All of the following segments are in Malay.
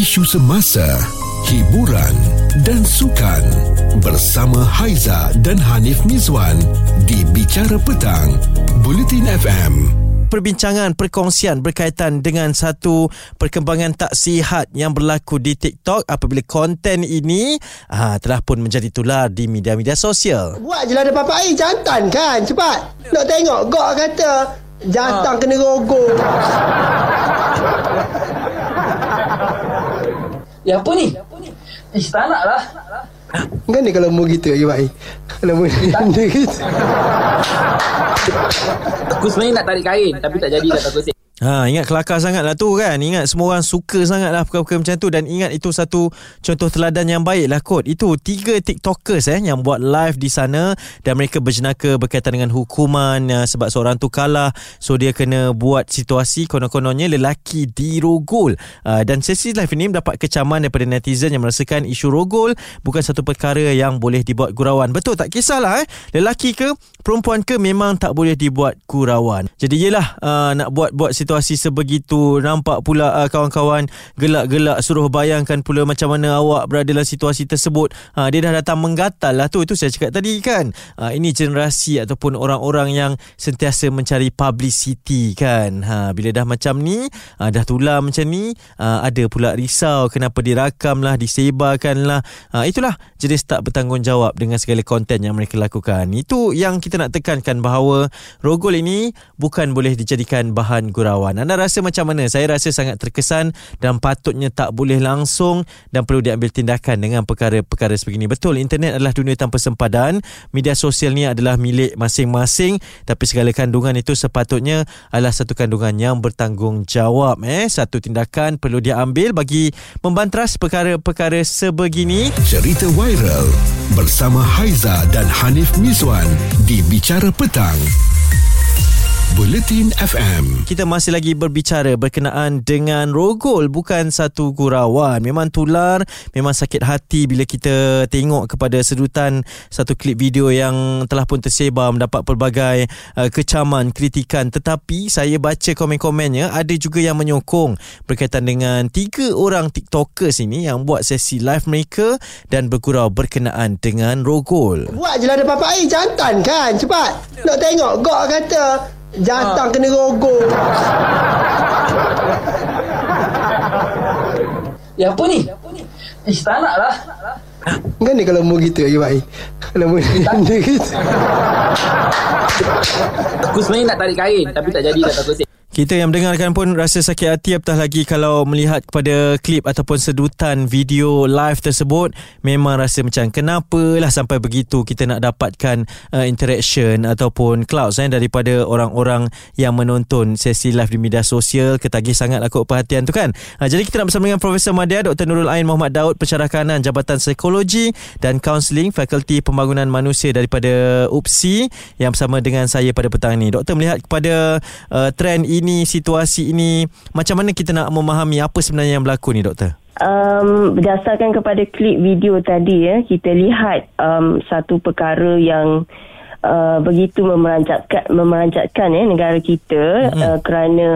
isu semasa, hiburan dan sukan bersama Haiza dan Hanif Mizwan di Bicara Petang, Bulletin FM perbincangan perkongsian berkaitan dengan satu perkembangan tak sihat yang berlaku di TikTok apabila konten ini aa, telah pun menjadi tular di media-media sosial. Buat je lah ada papa air jantan kan? Cepat. Nak tengok Gok kata Jantan kena rogol Ya apa ni? Eh, tak nak lah. Kan ni kalau mu gitu lagi baik Kalau mu gitu Aku sebenarnya nak tarik kain tapi tak jadi kata aku Ha, ingat kelakar sangat lah tu kan? Ingat semua orang suka sangat lah perkara-perkara macam tu Dan ingat itu satu contoh teladan yang baik lah kot. Itu tiga tiktokers eh Yang buat live di sana Dan mereka berjenaka berkaitan dengan hukuman uh, Sebab seorang tu kalah. So dia kena buat situasi konon-kononnya lelaki dirogol uh, Dan sesi live ini mendapat kecaman daripada netizen Yang merasakan isu rogol Bukan satu perkara yang boleh dibuat gurauan. Betul tak? Kisahlah eh? Lelaki ke perempuan ke memang tak boleh dibuat gurauan. Jadi yelah uh, nak buat-buat situasi situasi sebegitu nampak pula uh, kawan-kawan gelak-gelak suruh bayangkan pula macam mana awak berada dalam situasi tersebut. Ha, dia dah datang menggatal lah tu itu saya cakap tadi kan. Ha, ini generasi ataupun orang-orang yang sentiasa mencari publicity kan. Ha, bila dah macam ni ha, dah tular macam ni ha, ada pula risau kenapa dirakam lah disebarkan lah ha, itulah jenis tak bertanggungjawab dengan segala konten yang mereka lakukan. Itu yang kita nak tekankan bahawa rogol ini bukan boleh dijadikan bahan gurau kawan. Anda rasa macam mana? Saya rasa sangat terkesan dan patutnya tak boleh langsung dan perlu diambil tindakan dengan perkara-perkara sebegini. Betul, internet adalah dunia tanpa sempadan. Media sosial ni adalah milik masing-masing tapi segala kandungan itu sepatutnya adalah satu kandungan yang bertanggungjawab. Eh, satu tindakan perlu diambil bagi membantras perkara-perkara sebegini. Cerita viral bersama Haiza dan Hanif Miswan di Bicara Petang. Bulletin FM. Kita masih lagi berbicara berkenaan dengan rogol bukan satu gurauan. Memang tular, memang sakit hati bila kita tengok kepada sedutan satu klip video yang telah pun tersebar mendapat pelbagai uh, kecaman, kritikan. Tetapi saya baca komen-komennya ada juga yang menyokong berkaitan dengan tiga orang TikTokers ini yang buat sesi live mereka dan bergurau berkenaan dengan rogol. Buat je lah ada papa air jantan kan Cepat Nak tengok Gok kata Jantan ha. kena rogol Ya apa ni? Eh, tak nak lah. Kan ni kalau mu gitu lagi baik Kalau mu gitu Aku sebenarnya nak tarik kain tapi tak jadi kata aku kita yang mendengarkan pun rasa sakit hati apatah lagi kalau melihat kepada klip ataupun sedutan video live tersebut memang rasa macam kenapalah sampai begitu kita nak dapatkan uh, interaction ataupun clouds eh, daripada orang-orang yang menonton sesi live di media sosial ketagih sangat aku perhatian tu kan uh, jadi kita nak bersama dengan Profesor Madya Dr. Nurul Ain Muhammad Daud pencerah kanan Jabatan Psikologi dan Kaunseling Fakulti Pembangunan Manusia daripada UPSI yang bersama dengan saya pada petang ini Doktor melihat kepada uh, trend ini situasi ini, macam mana kita nak memahami apa sebenarnya yang berlaku ni doktor? Um, berdasarkan kepada klip video tadi ya, kita lihat um, satu perkara yang uh, begitu memeranjatkan memeranjatkan ya negara kita mm-hmm. uh, kerana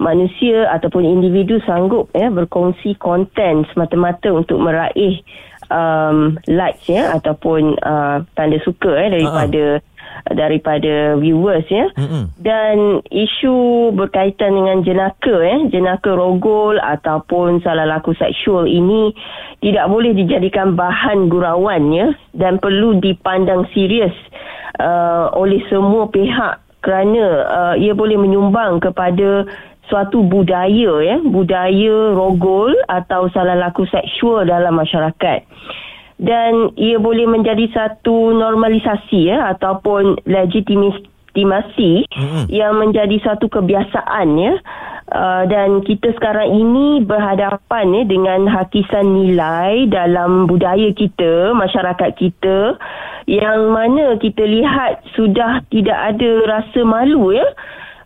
manusia ataupun individu sanggup ya berkongsi konten semata-mata untuk meraih um, likes ya ataupun uh, tanda suka ya daripada uh-huh daripada viewers ya mm-hmm. dan isu berkaitan dengan jenaka ya jenaka rogol ataupun salah laku seksual ini tidak boleh dijadikan bahan gurauan ya dan perlu dipandang serius uh, oleh semua pihak kerana uh, ia boleh menyumbang kepada suatu budaya ya budaya rogol atau salah laku seksual dalam masyarakat dan ia boleh menjadi satu normalisasi ya ataupun legitimasi mm-hmm. yang menjadi satu kebiasaan ya uh, dan kita sekarang ini berhadapan ya dengan hakisan nilai dalam budaya kita masyarakat kita yang mana kita lihat sudah tidak ada rasa malu ya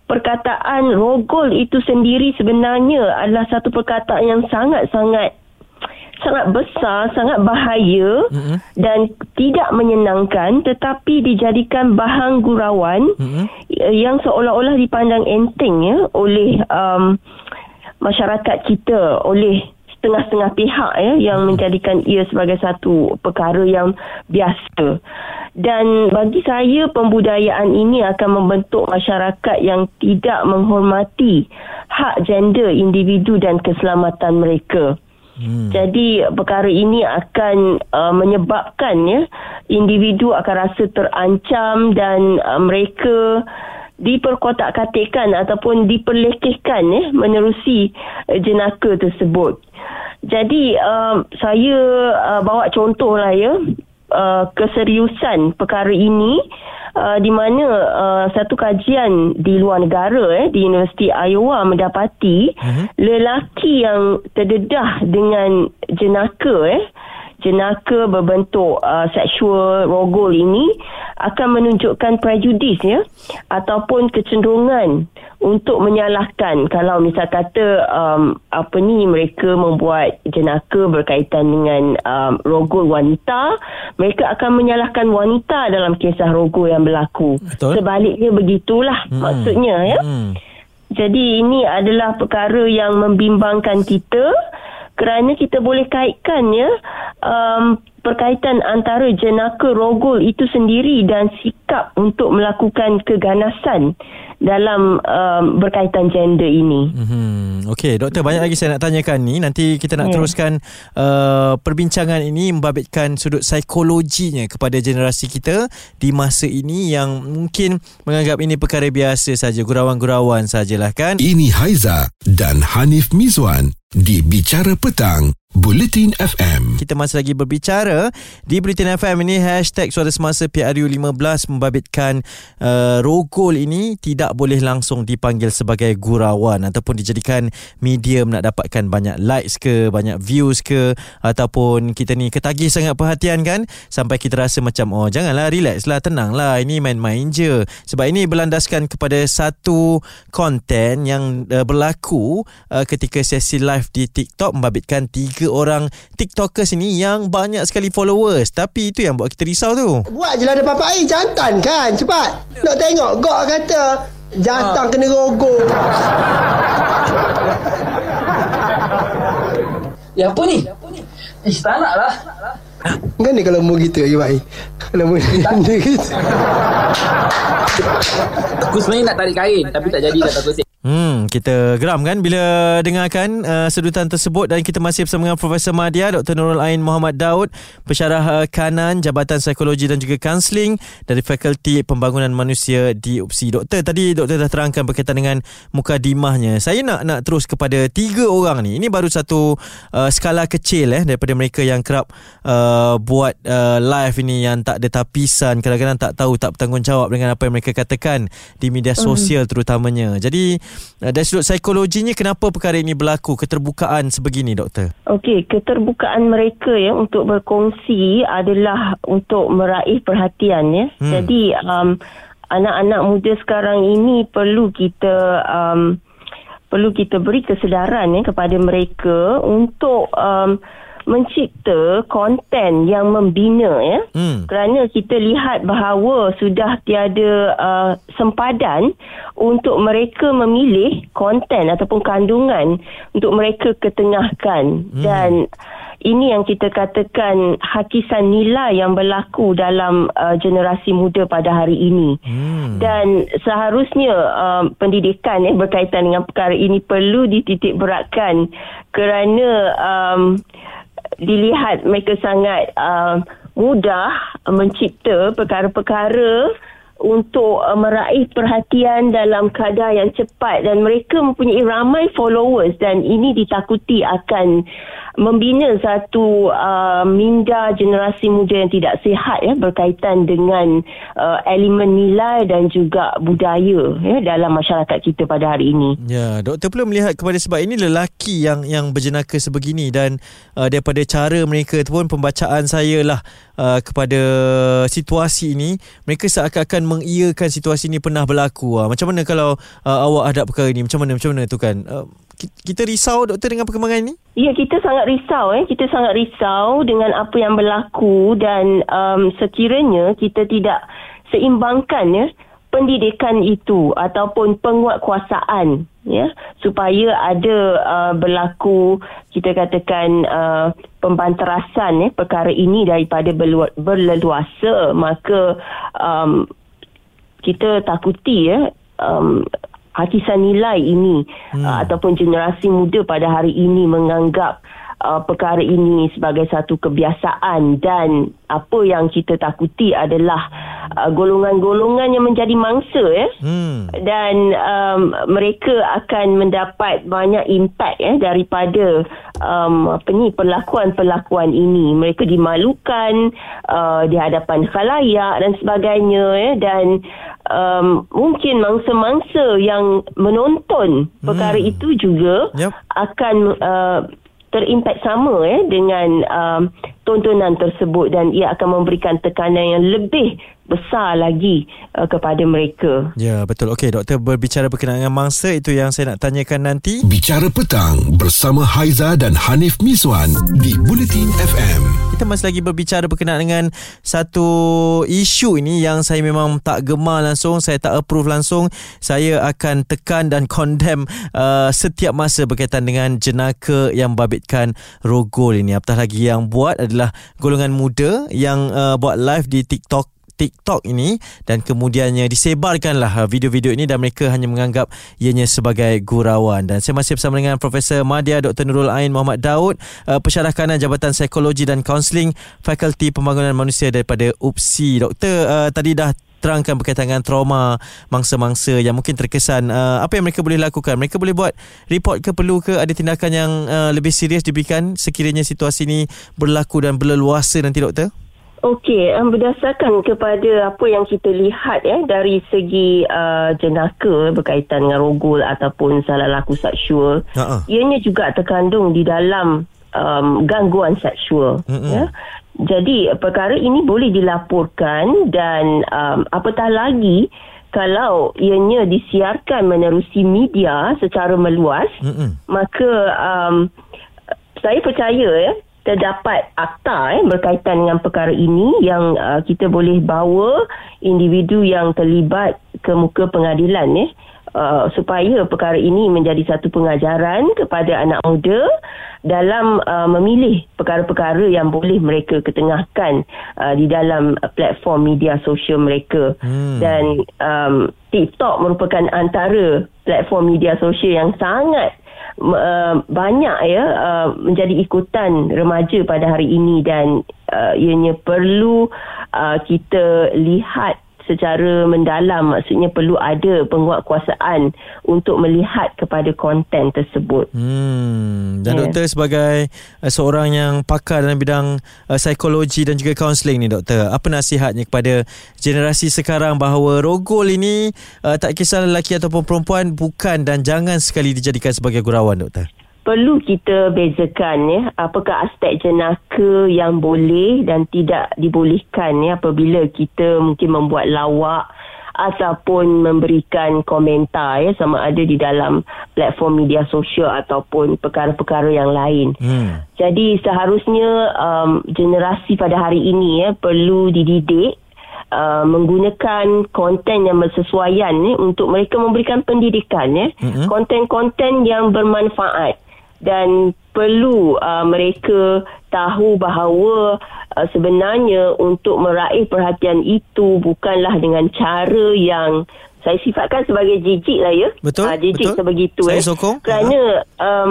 perkataan rogol itu sendiri sebenarnya adalah satu perkataan yang sangat-sangat sangat besar, sangat bahaya mm-hmm. dan tidak menyenangkan tetapi dijadikan bahan gurauan mm-hmm. yang seolah-olah dipandang enteng ya oleh um, masyarakat kita, oleh setengah-setengah pihak ya yang menjadikan ia sebagai satu perkara yang biasa. Dan bagi saya pembudayaan ini akan membentuk masyarakat yang tidak menghormati hak gender individu dan keselamatan mereka. Hmm. Jadi perkara ini akan uh, menyebabkan ya individu akan rasa terancam dan uh, mereka diperkotak-katikkan ataupun diperlekehkan ya menerusi uh, jenaka tersebut. Jadi uh, saya uh, bawa contohlah ya uh, keseriusan perkara ini uh, di mana uh, satu kajian di luar negara eh di Universiti Iowa mendapati uh-huh. lelaki yang terdedah dengan jenaka eh jenaka berbentuk uh, seksual rogol ini akan menunjukkan prejudis ya ataupun kecenderungan untuk menyalahkan kalau misal kata um, apa ni mereka membuat jenaka berkaitan dengan um, rogol wanita mereka akan menyalahkan wanita dalam kisah rogol yang berlaku Betul. sebaliknya begitulah hmm. maksudnya ya hmm. jadi ini adalah perkara yang membimbangkan kita kerana kita boleh kaitkan ya um, perkaitan antara jenaka rogol itu sendiri dan sikap untuk melakukan keganasan dalam um, berkaitan gender ini. Hmm, Okey, doktor banyak lagi saya nak tanyakan ni. Nanti kita nak yeah. teruskan uh, perbincangan ini membabitkan sudut psikologinya kepada generasi kita di masa ini yang mungkin menganggap ini perkara biasa saja, gurauan-gurauan sajalah kan. Ini Haiza dan Hanif Mizwan di Bicara Petang. Bulletin FM. Kita masih lagi berbicara di Bulletin FM ini hashtag suara semasa PRU15 membabitkan uh, rogol ini tidak boleh langsung dipanggil sebagai gurauan ataupun dijadikan medium nak dapatkan banyak likes ke, banyak views ke ataupun kita ni ketagih sangat perhatian kan sampai kita rasa macam oh janganlah relax lah tenang lah ini main-main je sebab ini berlandaskan kepada satu konten yang uh, berlaku uh, ketika sesi live di TikTok membabitkan tiga tiga orang TikTokers ini yang banyak sekali followers. Tapi itu yang buat kita risau tu. Buat je lah ada papa air jantan kan. Cepat. Nak tengok. Gok kata jantan ha. kena rogo. Ya apa ni? Eh, tak nak lah. Kan ni kalau mu gitu ya baik. Kalau mu gitu. Aku sebenarnya nak tarik kain tapi tak jadi dah takut Hmm, kita geram kan bila dengarkan uh, sedutan tersebut dan kita masih bersama dengan Profesor Madia, Dr. Nurul Ain Muhammad Daud, pensyarah uh, kanan Jabatan Psikologi dan juga Kaunseling dari Fakulti Pembangunan Manusia di UPSI. Doktor, tadi doktor dah terangkan berkaitan dengan muka dimahnya. Saya nak nak terus kepada tiga orang ni. Ini baru satu uh, skala kecil eh daripada mereka yang kerap uh, buat uh, live ini yang tak ada tapisan, kadang-kadang tak tahu, tak bertanggungjawab dengan apa yang mereka katakan di media hmm. sosial terutamanya. Jadi dari sudut psikologinya kenapa perkara ini berlaku keterbukaan sebegini doktor? Okey, keterbukaan mereka ya untuk berkongsi adalah untuk meraih perhatian ya. Hmm. Jadi um, anak-anak muda sekarang ini perlu kita um, perlu kita beri kesedaran ya kepada mereka untuk um, mencipta konten yang membina ya hmm. kerana kita lihat bahawa sudah tiada uh, sempadan untuk mereka memilih konten ataupun kandungan untuk mereka ketengahkan hmm. dan ini yang kita katakan hakisan nilai yang berlaku dalam uh, generasi muda pada hari ini. Hmm. Dan seharusnya uh, pendidikan eh, berkaitan dengan perkara ini perlu dititik beratkan kerana um, dilihat mereka sangat uh, mudah mencipta perkara-perkara untuk uh, meraih perhatian dalam kadar yang cepat. Dan mereka mempunyai ramai followers dan ini ditakuti akan membina satu uh, minda generasi muda yang tidak sihat ya berkaitan dengan uh, elemen nilai dan juga budaya ya dalam masyarakat kita pada hari ini. Ya, doktor perlu melihat kepada sebab ini lelaki yang yang berjenaka sebegini dan uh, daripada cara mereka ataupun pembacaan saya lah uh, kepada situasi ini mereka seakan-akan mengiyakan situasi ini pernah berlaku. Uh, macam mana kalau uh, awak hadap perkara ini? Macam mana macam mana tu kan? Uh, kita risau doktor dengan perkembangan ini? Ya, kita sangat risau eh. Kita sangat risau dengan apa yang berlaku dan um, sekiranya kita tidak seimbangkan ya pendidikan itu ataupun penguatkuasaan ya supaya ada uh, berlaku kita katakan uh, pembanterasan ya perkara ini daripada berleluasa maka um, kita takuti ya um, hakisan nilai ini hmm. uh, ataupun generasi muda pada hari ini menganggap uh, perkara ini sebagai satu kebiasaan dan apa yang kita takuti adalah uh, golongan-golongan yang menjadi mangsa ya hmm. dan um, mereka akan mendapat banyak impak ya daripada um, apa ni perlakuan-perlakuan ini mereka dimalukan uh, di hadapan khalayak dan sebagainya ya dan um, mungkin mangsa-mangsa yang menonton perkara hmm. itu juga yep. akan uh, terimpak sama eh dengan um, tontonan tersebut dan ia akan memberikan tekanan yang lebih besar lagi uh, kepada mereka. Ya, betul. Okey, doktor berbicara berkenaan dengan mangsa itu yang saya nak tanyakan nanti. Bicara petang bersama Haiza dan Hanif Miswan di Bulletin FM. Kita masih lagi berbicara berkenaan dengan satu isu ini yang saya memang tak gemar langsung, saya tak approve langsung. Saya akan tekan dan condemn uh, setiap masa berkaitan dengan jenaka yang babitkan rogol ini. Apatah lagi yang buat adalah golongan muda yang uh, buat live di TikTok TikTok ini dan kemudiannya disebarkanlah uh, video-video ini dan mereka hanya menganggap ianya sebagai gurauan dan saya masih bersama dengan Profesor Madya Dr. Nurul Ain Muhammad Daud uh, Pensyarah Kanan Jabatan Psikologi dan Kaunseling Fakulti Pembangunan Manusia daripada UPSI Doktor uh, tadi dah terangkan berkaitan dengan trauma mangsa-mangsa yang mungkin terkesan uh, apa yang mereka boleh lakukan mereka boleh buat report ke perlu ke ada tindakan yang uh, lebih serius diberikan sekiranya situasi ini berlaku dan berleluasa nanti doktor Okey, um, berdasarkan kepada apa yang kita lihat ya dari segi uh, jenaka berkaitan dengan rogol ataupun salah laku seksual, uh-uh. ianya juga terkandung di dalam um, gangguan seksual. Uh-uh. Ya. Jadi perkara ini boleh dilaporkan dan um, apatah lagi kalau ianya disiarkan menerusi media secara meluas, uh-uh. maka um, saya percaya ya terdapat akta eh, berkaitan dengan perkara ini yang uh, kita boleh bawa individu yang terlibat ke muka pengadilan eh, uh, supaya perkara ini menjadi satu pengajaran kepada anak muda dalam uh, memilih perkara-perkara yang boleh mereka ketengahkan uh, di dalam platform media sosial mereka. Hmm. dan um, TikTok merupakan antara platform media sosial yang sangat uh, banyak ya uh, menjadi ikutan remaja pada hari ini. Dan uh, ianya perlu uh, kita lihat secara mendalam maksudnya perlu ada penguatkuasaan untuk melihat kepada konten tersebut. Hmm dan yeah. doktor sebagai uh, seorang yang pakar dalam bidang uh, psikologi dan juga kaunseling ni doktor, apa nasihatnya kepada generasi sekarang bahawa rogol ini uh, tak kisah lelaki ataupun perempuan bukan dan jangan sekali dijadikan sebagai gurauan doktor? Perlu kita bezakan ya apakah aspek jenaka yang boleh dan tidak dibolehkan ya apabila kita mungkin membuat lawak ataupun memberikan komentar ya sama ada di dalam platform media sosial ataupun perkara-perkara yang lain. Hmm. Jadi seharusnya um, generasi pada hari ini ya perlu dididik Uh, menggunakan konten yang bersesuaian ya, untuk mereka memberikan pendidikan ya mm-hmm. konten-konten yang bermanfaat dan perlu uh, mereka tahu bahawa uh, sebenarnya untuk meraih perhatian itu bukanlah dengan cara yang saya sifatkan sebagai jijik lah ya. Betul. Uh, jijik betul. sebegitu. Saya eh. sokong. Kerana um,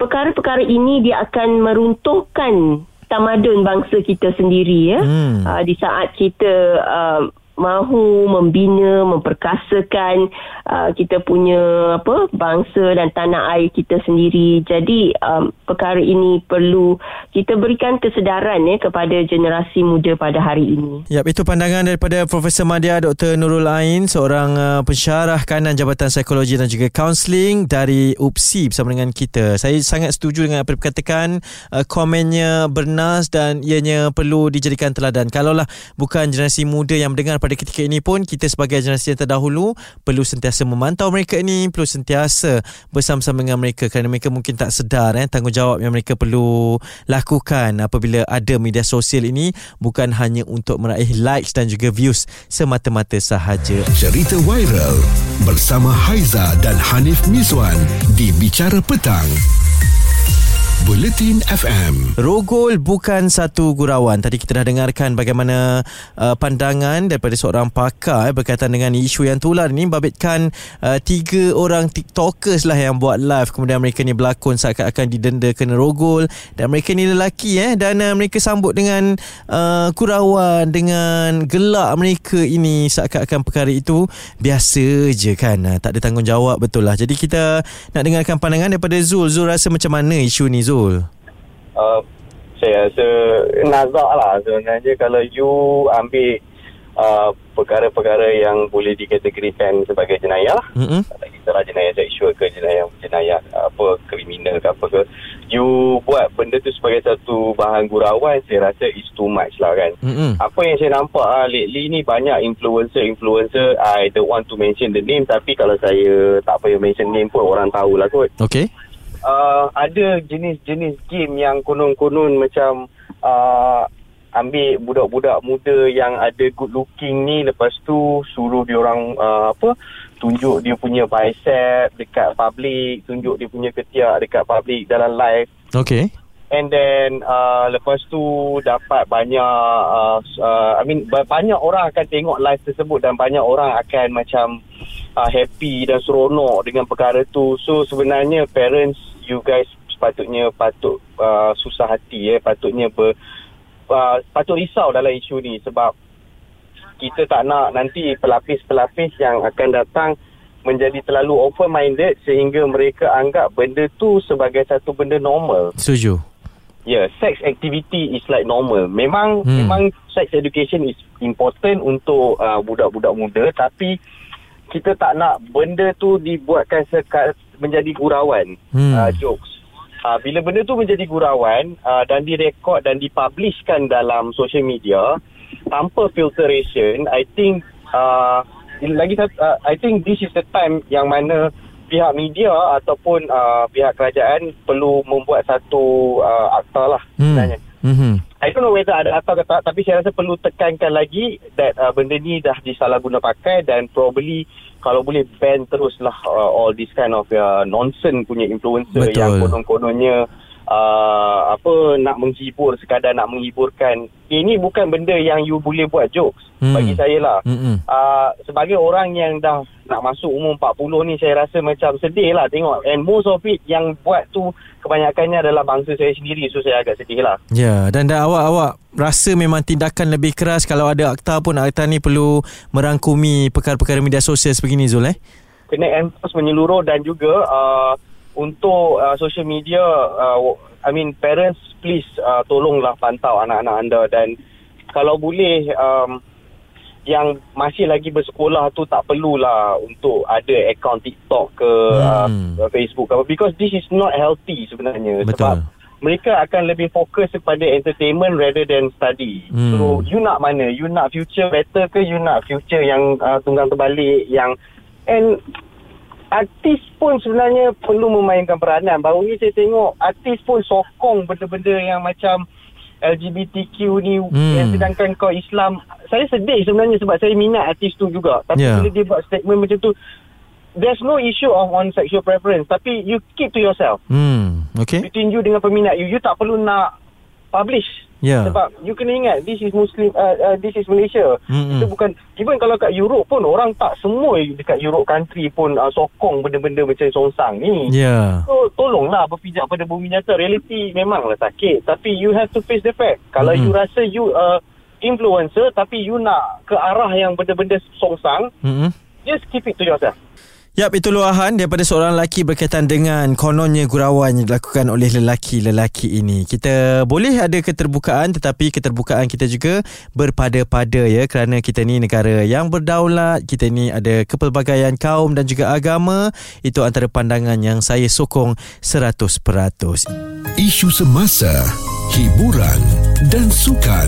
perkara-perkara ini dia akan meruntuhkan tamadun bangsa kita sendiri ya. Hmm. Uh, di saat kita uh, mahu membina memperkasakan uh, kita punya apa bangsa dan tanah air kita sendiri. Jadi um, perkara ini perlu kita berikan kesedaran ya kepada generasi muda pada hari ini. Ya itu pandangan daripada Profesor Madya Dr Nurul Ain seorang uh, pensyarah kanan Jabatan Psikologi dan juga Kaunseling dari UPSI bersama dengan kita. Saya sangat setuju dengan apa dikatakan uh, komennya bernas dan ianya perlu dijadikan teladan. Kalaulah bukan generasi muda yang mendengar pada ketika ini pun kita sebagai generasi yang terdahulu perlu sentiasa memantau mereka ini, perlu sentiasa bersama-sama dengan mereka kerana mereka mungkin tak sedar eh tanggungjawab yang mereka perlu lakukan apabila ada media sosial ini bukan hanya untuk meraih likes dan juga views semata-mata sahaja. Cerita viral bersama Haiza dan Hanif Miswan di Bicara Petang. Buletin FM. Rogol bukan satu gurauan. Tadi kita dah dengarkan bagaimana uh, pandangan daripada seorang pakar eh, berkaitan dengan isu yang tular ini. Babitkan uh, tiga orang tiktokers lah yang buat live. Kemudian mereka ni berlakon seakan-akan didenda kena rogol. Dan mereka ni lelaki eh. Dan uh, mereka sambut dengan uh, gurauan dengan gelak mereka ini seakan-akan perkara itu. Biasa je kan? Uh, tak ada tanggungjawab betul lah. Jadi kita nak dengarkan pandangan daripada Zul. Zul rasa macam mana isu ni Zul? Uh, saya rasa nazak lah. Sebenarnya kalau you ambil uh, perkara-perkara yang boleh dikategorikan sebagai jenayah Mm-mm. tak kisahlah jenayah seksual ke jenayah jenayah apa kriminal ke apa ke you buat benda tu sebagai satu bahan gurauan saya rasa is too much lah kan. Mm-mm. apa yang saya nampak ah lately ni banyak influencer-influencer I don't want to mention the name tapi kalau saya tak payah mention name pun orang tahulah kot. Okay uh, ada jenis-jenis game yang konon-konon macam uh, ambil budak-budak muda yang ada good looking ni lepas tu suruh dia orang uh, apa tunjuk dia punya bicep dekat public tunjuk dia punya ketiak dekat public dalam live. Okay. And then uh, lepas tu dapat banyak uh, uh, I mean ba- banyak orang akan tengok live tersebut dan banyak orang akan macam uh, happy dan seronok dengan perkara tu. So sebenarnya parents you guys sepatutnya patut uh, susah hati eh patutnya ber, uh, patut risau dalam isu ni sebab kita tak nak nanti pelapis-pelapis yang akan datang menjadi terlalu open minded sehingga mereka anggap benda tu sebagai satu benda normal. Setuju Yeah, sex activity is like normal. Memang Hmm. hmm. memang sex education is important untuk uh, budak-budak muda tapi kita tak nak benda tu dibuatkan sekat menjadi gurauan Hmm. uh, jokes. Uh, bila benda tu menjadi gurauan uh, dan direkod dan dipublishkan dalam social media tanpa filtration, I think uh, lagi satu, uh, I think this is the time yang mana pihak media ataupun uh, pihak kerajaan perlu membuat satu uh, akta lah Hmm. sebenarnya. Mm-hmm. I don't know whether ada akta ke tak tapi saya rasa perlu tekankan lagi that uh, benda ni dah disalahguna pakai dan probably kalau boleh ban teruslah uh, all this kind of uh, nonsense punya influencer Betul. yang konon-kononnya uh, apa nak menghibur sekadar nak menghiburkan. Ini bukan benda yang you boleh buat jokes Hmm. bagi saya lah. Uh, sebagai orang yang dah nak masuk umur 40 ni saya rasa macam sedih lah tengok. And most of it yang buat tu kebanyakannya adalah bangsa saya sendiri. So saya agak sedih lah. Ya, dan dah awak-awak rasa memang tindakan lebih keras kalau ada akta pun akta ni perlu merangkumi perkara-perkara media sosial sebegini Zul eh? kena enforce menyeluruh dan juga uh, untuk uh, social media uh, I mean parents please uh, tolonglah pantau anak-anak anda dan kalau boleh um, yang masih lagi bersekolah tu tak perlulah untuk ada akaun TikTok ke Hmm. uh, Facebook ke apa because this is not healthy sebenarnya Betul. sebab mereka akan lebih fokus kepada entertainment rather than study. Hmm. So you nak mana? You nak future better ke you nak future yang uh, tunggang terbalik yang and artis pun sebenarnya perlu memainkan peranan. Baru ni saya tengok artis pun sokong benda-benda yang macam LGBTQ ni Hmm. yang sedangkan kau Islam. Saya sedih sebenarnya sebab saya minat artis tu juga. Tapi Ya. bila dia buat statement macam tu there's no issue of on sexual preference tapi you keep to yourself Hmm, okay. between you dengan peminat you you tak perlu nak publish Ya. sebab you kena ingat this is muslim uh, uh, this is Malaysia Mm-mm. itu bukan even kalau kat Europe pun orang tak semua dekat Europe country pun uh, sokong benda-benda macam songsang ni Ya. So tolonglah berpijak pada bumi nyata Reality memanglah sakit Tapi you have to face the fact Kalau Mhm. you rasa you uh, influencer Tapi you nak ke arah yang benda-benda songsang Mm-mm. Just keep it to yourself Yap, itu luahan daripada seorang lelaki berkaitan dengan kononnya gurauan yang dilakukan oleh lelaki-lelaki ini. Kita boleh ada keterbukaan tetapi keterbukaan kita juga berpada-pada ya kerana kita ni negara yang berdaulat, kita ni ada kepelbagaian kaum dan juga agama. Itu antara pandangan yang saya sokong 100%. Isu semasa, hiburan dan sukan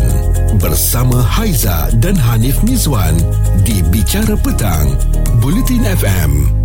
bersama Haiza dan Hanif Mizwan di Bicara Petang, Bulletin FM.